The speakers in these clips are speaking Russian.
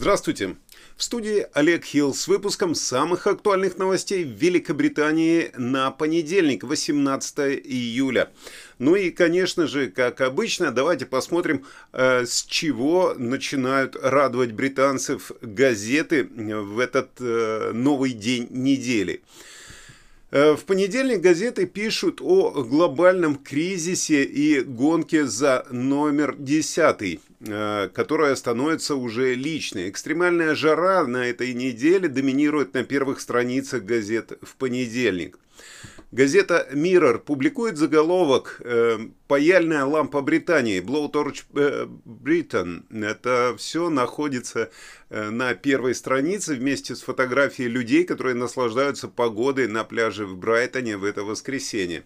Здравствуйте! В студии Олег Хилл с выпуском самых актуальных новостей в Великобритании на понедельник, 18 июля. Ну и, конечно же, как обычно, давайте посмотрим, э, с чего начинают радовать британцев газеты в этот э, новый день недели. Э, в понедельник газеты пишут о глобальном кризисе и гонке за номер 10, э, которая становится уже личной. Экстремальная жара на этой неделе доминирует на первых страницах газет в понедельник. Газета Mirror публикует заголовок э, «Паяльная лампа Британии» Blowtorch э, Britain. Это все находится э, на первой странице вместе с фотографией людей, которые наслаждаются погодой на пляже в Брайтоне в это воскресенье.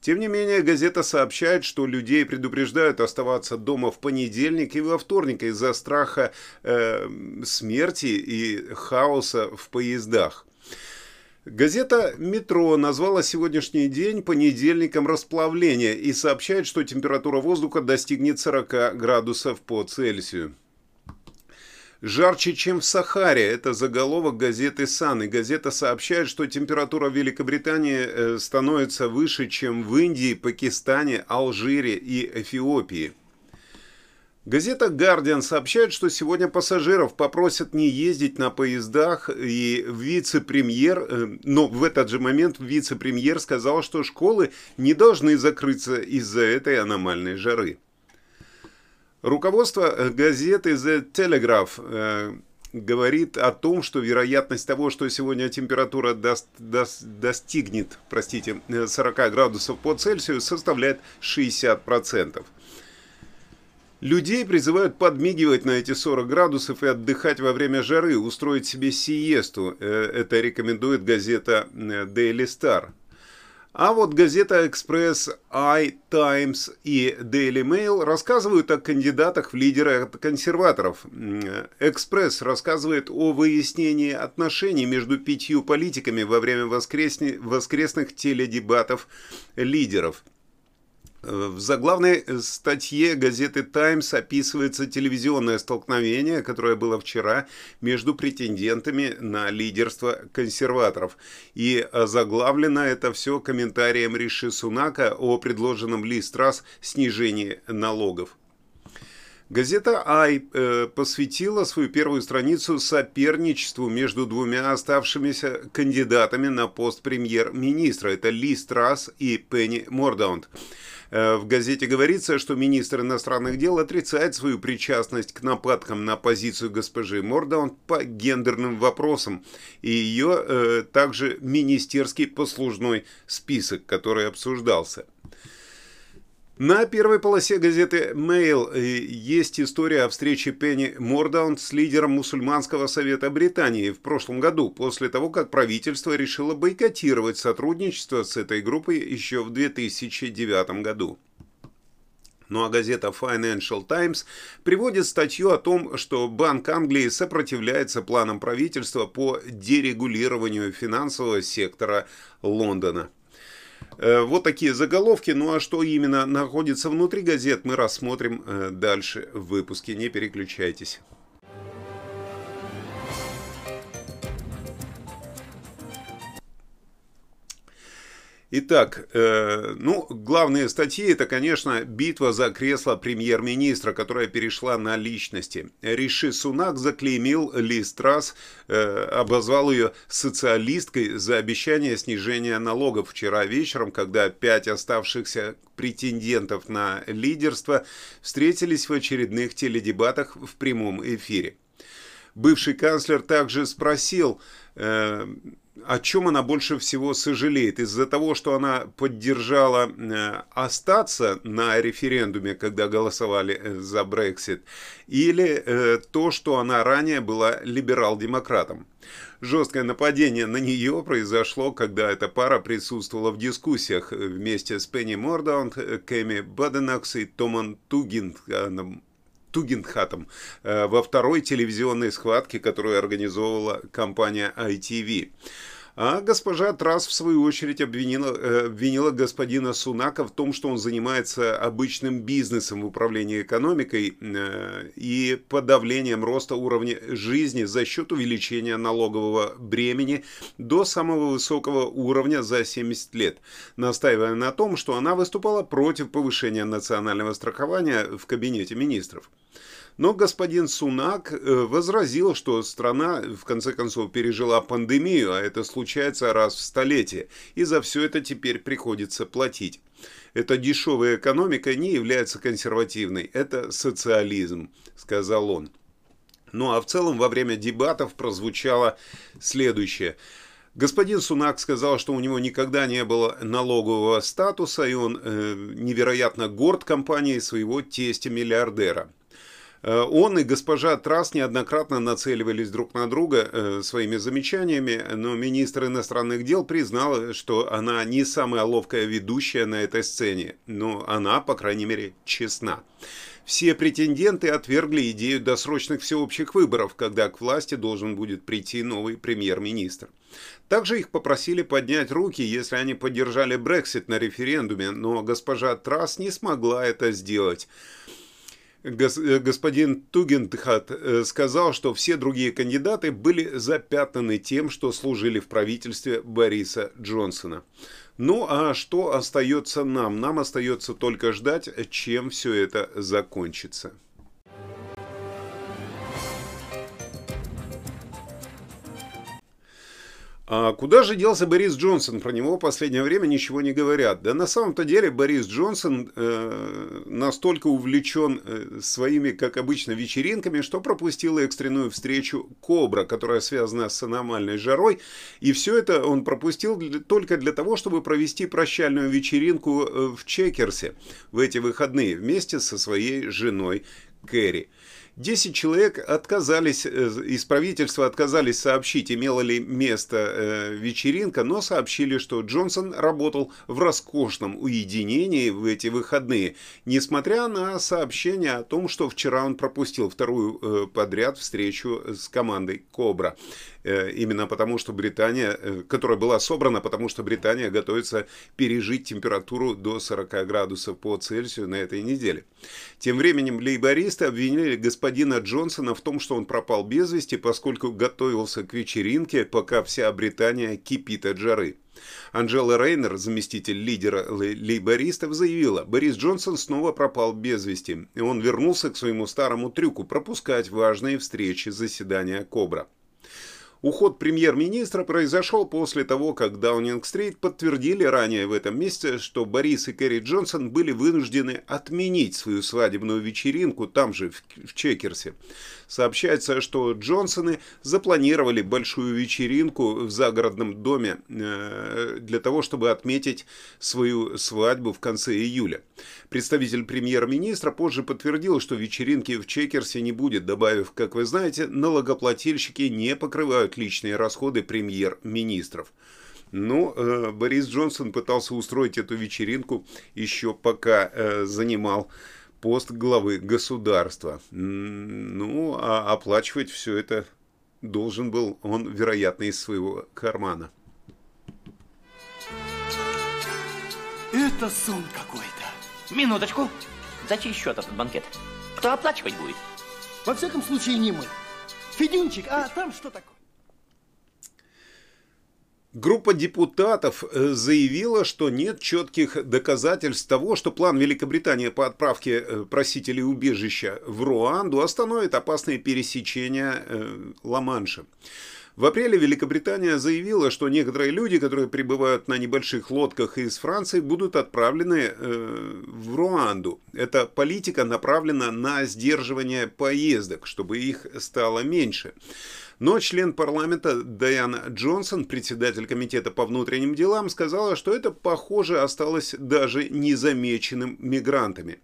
Тем не менее, газета сообщает, что людей предупреждают оставаться дома в понедельник и во вторник из-за страха э, смерти и хаоса в поездах. Газета «Метро» назвала сегодняшний день понедельником расплавления и сообщает, что температура воздуха достигнет 40 градусов по Цельсию. Жарче, чем в Сахаре. Это заголовок газеты «Сан». И газета сообщает, что температура в Великобритании э, становится выше, чем в Индии, Пакистане, Алжире и Эфиопии. Газета «Гардиан» сообщает, что сегодня пассажиров попросят не ездить на поездах, и вице-премьер, э, но в этот же момент вице-премьер сказал, что школы не должны закрыться из-за этой аномальной жары. Руководство э, газеты «The Telegraph» э, говорит о том, что вероятность того, что сегодня температура даст, даст, достигнет простите, 40 градусов по Цельсию, составляет 60%. Людей призывают подмигивать на эти 40 градусов и отдыхать во время жары, устроить себе сиесту. Э, это рекомендует газета э, Daily Star. А вот газета Express, I, Times и Daily Mail рассказывают о кандидатах в лидеры консерваторов. Экспресс рассказывает о выяснении отношений между пятью политиками во время воскресных теледебатов лидеров. В заглавной статье газеты «Таймс» описывается телевизионное столкновение, которое было вчера между претендентами на лидерство консерваторов. И заглавлено это все комментарием Риши Сунака о предложенном Ли Страс снижении налогов. Газета «Ай» э, посвятила свою первую страницу соперничеству между двумя оставшимися кандидатами на пост премьер-министра. Это Ли Страс и Пенни Мордаунд. Э, в газете говорится, что министр иностранных дел отрицает свою причастность к нападкам на позицию госпожи Мордаун по гендерным вопросам и ее э, также министерский послужной список, который обсуждался. На первой полосе газеты Mail есть история о встрече Пенни Мордаун с лидером мусульманского совета Британии в прошлом году, после того, как правительство решило бойкотировать сотрудничество с этой группой еще в 2009 году. Ну а газета Financial Times приводит статью о том, что Банк Англии сопротивляется планам правительства по дерегулированию финансового сектора Лондона. Э, вот такие заголовки. Ну а что именно находится внутри газет, мы рассмотрим э, дальше в выпуске. Не переключайтесь. Итак, э, ну, главные статьи это, конечно, битва за кресло премьер-министра, которая перешла на личности. Риши Сунак заклеймил Ли Страс, э, обозвал ее социалисткой за обещание снижения налогов вчера вечером, когда пять оставшихся претендентов на лидерство встретились в очередных теледебатах в прямом эфире. Бывший канцлер также спросил, э, о чем она больше всего сожалеет? Из-за того, что она поддержала э, остаться на референдуме, когда голосовали э, за Брексит, или э, то, что она ранее была либерал-демократом? Жесткое нападение на нее произошло, когда эта пара присутствовала в дискуссиях вместе с Пенни Мордаунд, Кэми Баденакс и Томан Тугингханом Тугенхатом во второй телевизионной схватке, которую организовывала компания ITV. А госпожа Трасс, в свою очередь, обвинила, э, обвинила господина Сунака в том, что он занимается обычным бизнесом в управлении экономикой э, и подавлением роста уровня жизни за счет увеличения налогового бремени до самого высокого уровня за 70 лет, настаивая на том, что она выступала против повышения национального страхования в кабинете министров. Но господин Сунак э, возразил, что страна в конце концов пережила пандемию, а это случается раз в столетие, и за все это теперь приходится платить. Эта дешевая экономика не является консервативной, это социализм, сказал он. Ну а в целом во время дебатов прозвучало следующее. Господин Сунак сказал, что у него никогда не было налогового статуса, и он э, невероятно горд компанией своего тестя-миллиардера. Э, он и госпожа Трас неоднократно нацеливались друг на друга э, своими замечаниями, но министр иностранных дел признал, что она не самая ловкая ведущая на этой сцене, но она, по крайней мере, честна. Все претенденты отвергли идею досрочных всеобщих выборов, когда к власти должен будет прийти новый премьер-министр. Также их попросили поднять руки, если они поддержали Брексит на референдуме, но госпожа Трасс не смогла это сделать. Э, господин Тугентхат э, сказал, что все другие кандидаты были запятнаны тем, что служили в правительстве Бориса Джонсона. Ну а что остается нам? Нам остается только ждать, чем все это закончится. А куда же делся Борис Джонсон? Про него в последнее время ничего не говорят. Да на самом-то деле Борис Джонсон э, настолько увлечен э, своими, как обычно, вечеринками, что пропустил экстренную встречу Кобра, которая связана с аномальной жарой. И все это он пропустил для, только для того, чтобы провести прощальную вечеринку э, в Чекерсе в эти выходные вместе со своей женой Кэрри. 10 человек отказались, э, из правительства отказались сообщить, имела ли место э, вечеринка, но сообщили, что Джонсон работал в роскошном уединении в эти выходные, несмотря на сообщение о том, что вчера он пропустил вторую э, подряд встречу с командой «Кобра». Именно потому, что Британия, которая была собрана, потому что Британия готовится пережить температуру до 40 градусов по Цельсию на этой неделе. Тем временем лейбористы обвинили господина господина Джонсона в том, что он пропал без вести, поскольку готовился к вечеринке, пока вся Британия кипит от жары. Анжела Рейнер, заместитель лидера лейбористов, заявила, Борис Джонсон снова пропал без вести, и он вернулся к своему старому трюку пропускать важные встречи заседания Кобра. Уход премьер-министра произошел после того, как Даунинг-стрит подтвердили ранее в этом месяце, что Борис и Кэрри Джонсон были вынуждены отменить свою свадебную вечеринку там же, в Чекерсе. Сообщается, что Джонсоны запланировали большую вечеринку в загородном доме э, для того, чтобы отметить свою свадьбу в конце июля. Представитель премьер-министра позже подтвердил, что вечеринки в Чекерсе не будет, добавив, как вы знаете, налогоплательщики не покрывают личные расходы премьер-министров. Ну, э, Борис Джонсон пытался устроить эту вечеринку еще пока э, занимал пост главы государства. Ну, а оплачивать все это должен был он, вероятно, из своего кармана. Это сон какой-то. Минуточку. За чей счет этот банкет? Кто оплачивать будет? Во всяком случае, не мы. Федюнчик, а там что такое? Группа депутатов э, заявила, что нет четких доказательств того, что план Великобритании по отправке э, просителей убежища в Руанду остановит опасные пересечения э, Ла-Манша. В апреле Великобритания заявила, что некоторые люди, которые прибывают на небольших лодках из Франции, будут отправлены э, в Руанду. Эта политика направлена на сдерживание поездок, чтобы их стало меньше. Но член парламента Дайана Джонсон, председатель комитета по внутренним делам, сказала, что это, похоже, осталось даже незамеченным мигрантами.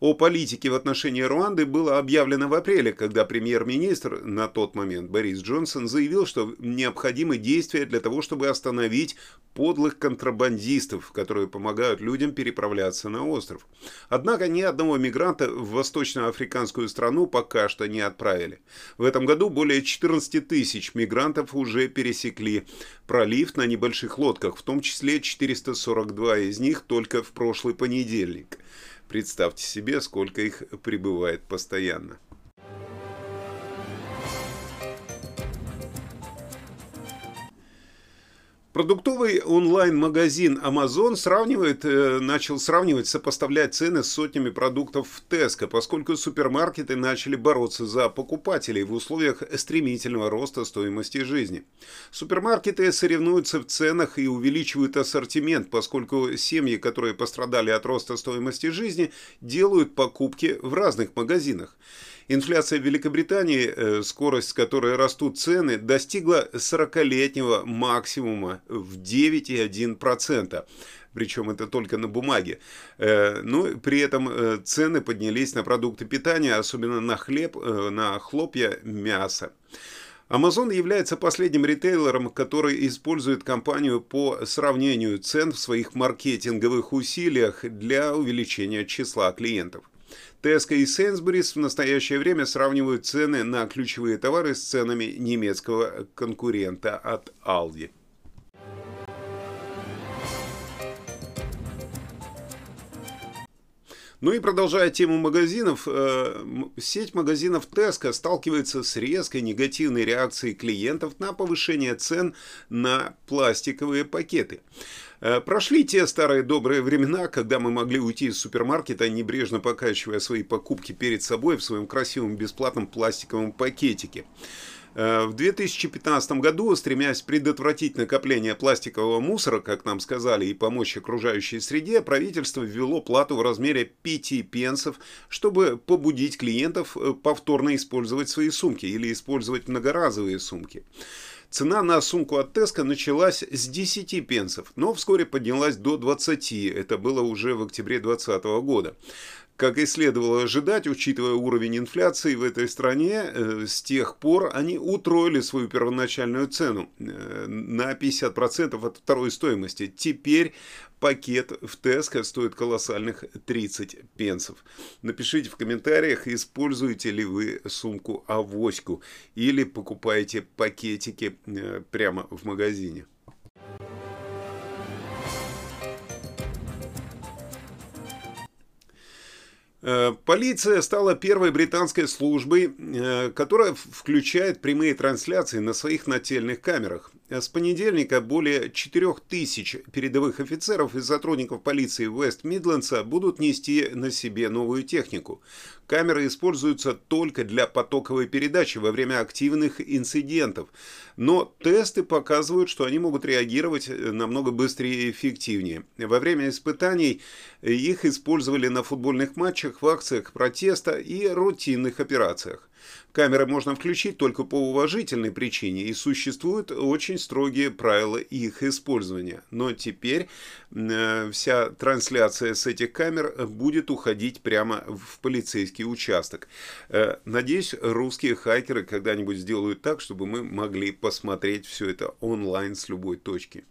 О политике в отношении Руанды было объявлено в апреле, когда премьер-министр на тот момент Борис Джонсон заявил, что необходимы действия для того, чтобы остановить подлых контрабандистов, которые помогают людям переправляться на остров. Однако ни одного мигранта в восточноафриканскую страну пока что не отправили. В этом году более 14 тысяч мигрантов уже пересекли пролив на небольших лодках, в том числе 442 из них только в прошлый понедельник. Представьте себе, сколько их прибывает постоянно. Продуктовый онлайн-магазин Amazon сравнивает, э, начал сравнивать, сопоставлять цены с сотнями продуктов в Tesco, поскольку супермаркеты начали бороться за покупателей в условиях стремительного роста стоимости жизни. Супермаркеты соревнуются в ценах и увеличивают ассортимент, поскольку семьи, которые пострадали от роста стоимости жизни, делают покупки в разных магазинах. Инфляция в Великобритании, э, скорость с которой растут цены, достигла 40-летнего максимума в 9,1%. Причем это только на бумаге. Э, Но ну, при этом э, цены поднялись на продукты питания, особенно на хлеб, на хлопья, мясо. Amazon является последним ритейлером, который использует компанию по сравнению цен в своих маркетинговых усилиях для увеличения числа клиентов. Tesco и Sainsbury's в настоящее время сравнивают цены на ключевые товары с ценами немецкого конкурента от Aldi. Ну и продолжая тему магазинов, э, сеть магазинов Tesco сталкивается с резкой негативной реакцией клиентов на повышение цен на пластиковые пакеты. Э, прошли те старые добрые времена, когда мы могли уйти из супермаркета, небрежно покачивая свои покупки перед собой в своем красивом бесплатном пластиковом пакетике. Э, в 2015 году, стремясь предотвратить накопление пластикового мусора, как нам сказали, и помочь окружающей среде, правительство ввело плату в размере 5 пенсов, чтобы побудить клиентов э, повторно использовать свои сумки или использовать многоразовые сумки. Цена на сумку от Теска началась с 10 пенсов, но вскоре поднялась до 20, это было уже в октябре 2020 года. Как и следовало ожидать, учитывая уровень инфляции в этой стране, э, с тех пор они утроили свою первоначальную цену э, на 50% от второй стоимости. Теперь пакет в Tesco стоит колоссальных 30 пенсов. Напишите в комментариях, используете ли вы сумку авоську или покупаете пакетики э, прямо в магазине. Полиция стала первой британской службой, э, которая включает прямые трансляции на своих нательных камерах. С понедельника более 4000 передовых офицеров и сотрудников полиции Вест-Мидлендса будут нести на себе новую технику. Камеры используются только для потоковой передачи во время активных инцидентов, но тесты показывают, что они могут реагировать намного быстрее и эффективнее. Во время испытаний их использовали на футбольных матчах, в акциях протеста и рутинных операциях. Камеры можно включить только по уважительной причине, и существуют очень строгие правила их использования. Но теперь э, вся трансляция с этих камер будет уходить прямо в полицейский участок. Э, надеюсь, русские хакеры когда-нибудь сделают так, чтобы мы могли посмотреть все это онлайн с любой точки.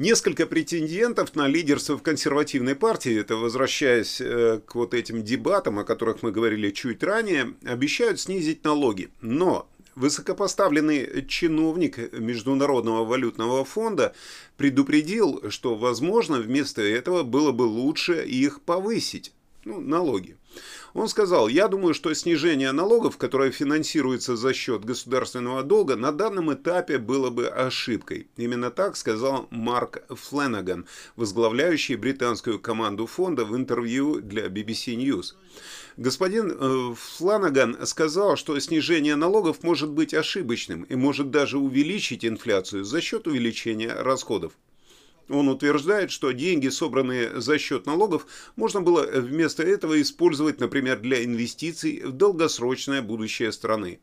Несколько претендентов на лидерство в консервативной партии, это возвращаясь э, к вот этим дебатам, о которых мы говорили чуть ранее, обещают снизить налоги. Но высокопоставленный чиновник Международного валютного фонда предупредил, что, возможно, вместо этого было бы лучше их повысить, ну, налоги. Он сказал, я думаю, что снижение налогов, которое финансируется за счет государственного долга, на данном этапе было бы ошибкой. Именно так сказал Марк Фленаган, возглавляющий британскую команду фонда в интервью для BBC News. Господин э, Фланаган сказал, что снижение налогов может быть ошибочным и может даже увеличить инфляцию за счет увеличения расходов. Он утверждает, что деньги, собранные за счет налогов, можно было вместо этого использовать, например, для инвестиций в долгосрочное будущее страны.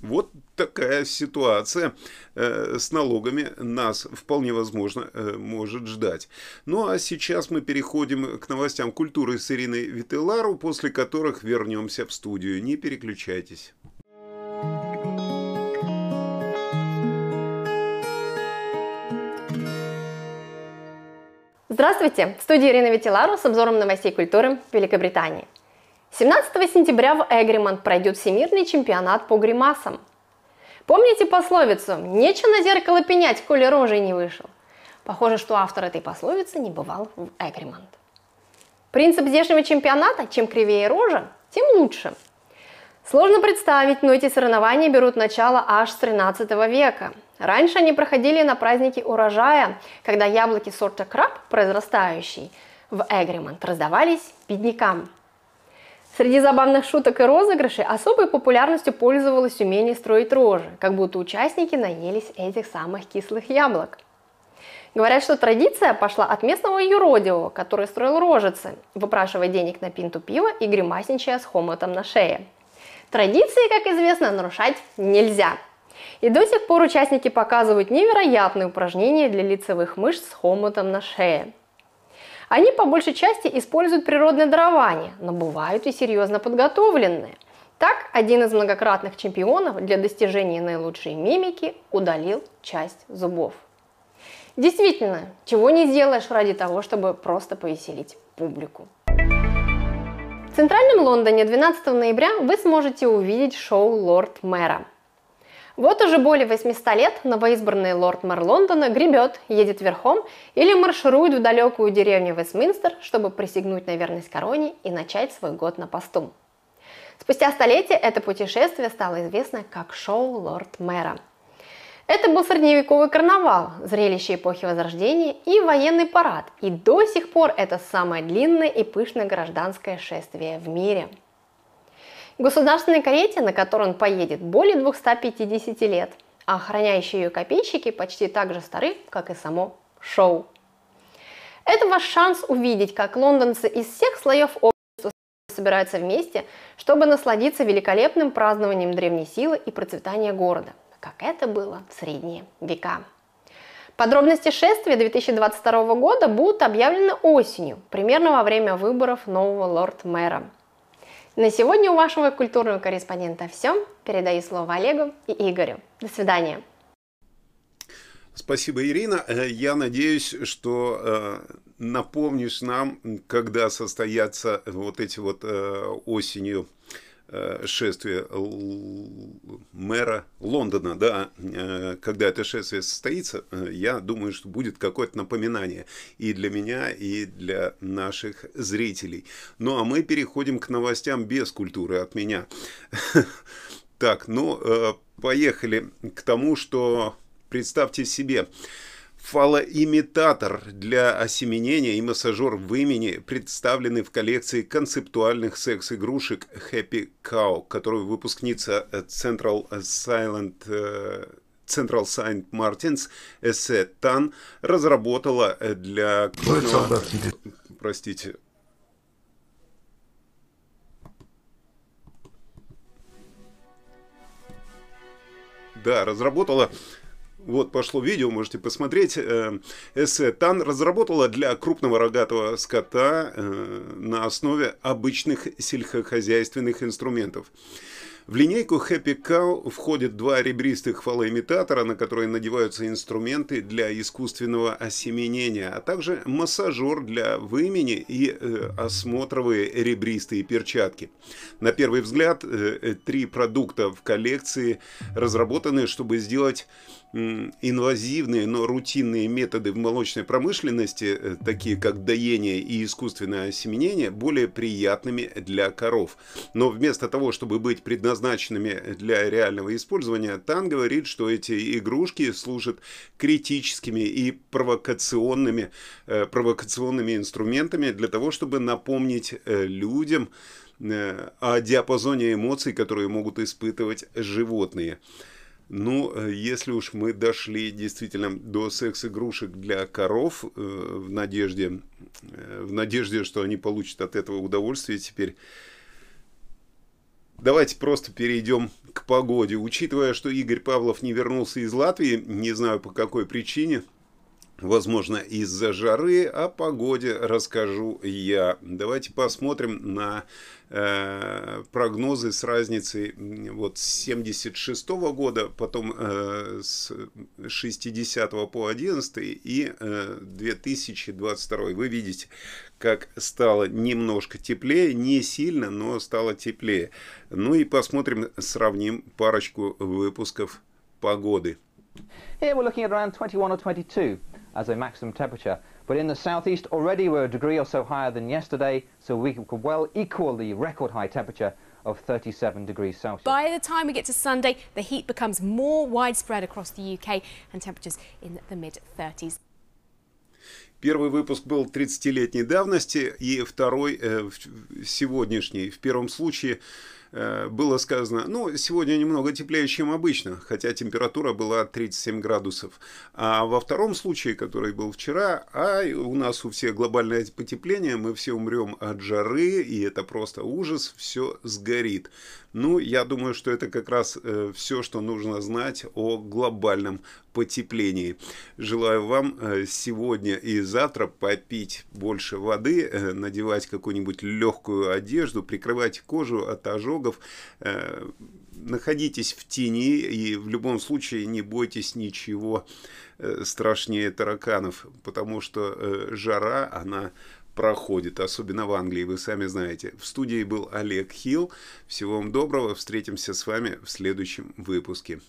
Вот такая ситуация э, с налогами нас вполне возможно э, может ждать. Ну а сейчас мы переходим к новостям культуры с Ириной Вителару, после которых вернемся в студию. Не переключайтесь. Здравствуйте! В студии Ирина Витилару с обзором новостей культуры Великобритании. 17 сентября в Эгримонт пройдет всемирный чемпионат по гримасам. Помните пословицу «Нечего на зеркало пенять, коли рожей не вышел»? Похоже, что автор этой пословицы не бывал в Эгримонт. Принцип здешнего чемпионата – чем кривее рожа, тем лучше. Сложно представить, но эти соревнования берут начало аж с 13 века. Раньше они проходили на празднике урожая, когда яблоки сорта краб, произрастающие в Эгримонт, раздавались беднякам – Среди забавных шуток и розыгрышей особой популярностью пользовалось умение строить рожи, как будто участники наелись этих самых кислых яблок. Говорят, что традиция пошла от местного юродивого, который строил рожицы, выпрашивая денег на пинту пива и гримасничая с хомотом на шее. Традиции, как известно, нарушать нельзя. И до сих пор участники показывают невероятные упражнения для лицевых мышц с хомотом на шее – они по большей части используют природное дарование, но бывают и серьезно подготовленные. Так, один из многократных чемпионов для достижения наилучшей мимики удалил часть зубов. Действительно, чего не сделаешь ради того, чтобы просто повеселить публику. В центральном Лондоне 12 ноября вы сможете увидеть шоу «Лорд Мэра». Вот уже более 800 лет новоизбранный лорд-мэр Лондона гребет, едет верхом или марширует в далекую деревню Вестминстер, чтобы присягнуть на верность короне и начать свой год на посту. Спустя столетия это путешествие стало известно как шоу лорд-мэра. Это был средневековый карнавал, зрелище эпохи Возрождения и военный парад, и до сих пор это самое длинное и пышное гражданское шествие в мире – Государственной карете, на которой он поедет, более 250 лет, а охраняющие ее копейщики почти так же стары, как и само шоу. Это ваш шанс увидеть, как лондонцы из всех слоев общества собираются вместе, чтобы насладиться великолепным празднованием древней силы и процветания города, как это было в средние века. Подробности шествия 2022 года будут объявлены осенью, примерно во время выборов нового лорд-мэра – на сегодня у вашего культурного корреспондента все. Передаю слово Олегу и Игорю. До свидания. Спасибо, Ирина. Э, я надеюсь, что э, напомнишь нам, когда состоятся вот эти вот э, осенью шествие мэра Лондона, да, э, когда это шествие состоится, э, я думаю, что будет какое-то напоминание и для меня, и для наших зрителей. Ну, а мы переходим к новостям без культуры от меня. Так, ну, поехали к тому, что представьте себе, Фалоимитатор для осеменения и массажер в имени представлены в коллекции концептуальных секс-игрушек Happy Cow, которую выпускница Central Silent э, Central Saint Martins Эссе Тан разработала для. Простите. Да, разработала вот пошло видео, можете посмотреть. Э, эссе Тан разработала для крупного рогатого скота э, на основе обычных сельскохозяйственных инструментов. В линейку Happy Cow входят два ребристых фалоимитатора, на которые надеваются инструменты для искусственного осеменения, а также массажер для вымени и э, осмотровые ребристые перчатки. На первый взгляд, э, три продукта в коллекции разработаны, чтобы сделать инвазивные, но рутинные методы в молочной промышленности, э, такие как доение и искусственное осеменение, более приятными для коров. Но вместо того, чтобы быть предназначенными для реального использования, Тан говорит, что эти игрушки служат критическими и провокационными, э, провокационными инструментами для того, чтобы напомнить э, людям о диапазоне эмоций, которые могут испытывать животные. Ну, э, если уж мы дошли действительно до секс-игрушек для коров, э, в надежде, э, в надежде, что они получат от этого удовольствие теперь, Давайте просто перейдем к погоде. Учитывая, что Игорь Павлов не вернулся из Латвии, не знаю по какой причине, возможно, из-за жары, о погоде расскажу я. Давайте посмотрим на э, прогнозы с разницей вот с 76 -го года, потом э, с 60 по 11 и э, 2022. Вы видите, как стало немножко теплее, не сильно, но стало теплее. Ну и посмотрим, сравним парочку выпусков погоды. Here we're looking at around 21 or 22 as a maximum temperature. But in the southeast already we're a degree or so higher than yesterday, so we could well equal the record high temperature of 37 degrees Celsius. By the time we get to Sunday, the heat becomes more widespread across the UK and temperatures in the mid 30s. Первый выпуск был 30-летней давности, и второй э, сегодняшний. В первом случае э, было сказано, ну, сегодня немного теплее, чем обычно, хотя температура была 37 градусов. А во втором случае, который был вчера, а у нас у всех глобальное потепление, мы все умрем от жары, и это просто ужас, все сгорит. Ну, я думаю, что это как раз э, все, что нужно знать о глобальном потеплении. Желаю вам э, сегодня и завтра попить больше воды, э, надевать какую-нибудь легкую одежду, прикрывать кожу от ожогов. Э, находитесь в тени и в любом случае не бойтесь ничего э, страшнее тараканов, потому что жара, она проходит, особенно в Англии, вы сами знаете. В студии был Олег Хилл. Всего вам доброго, встретимся с вами в следующем выпуске.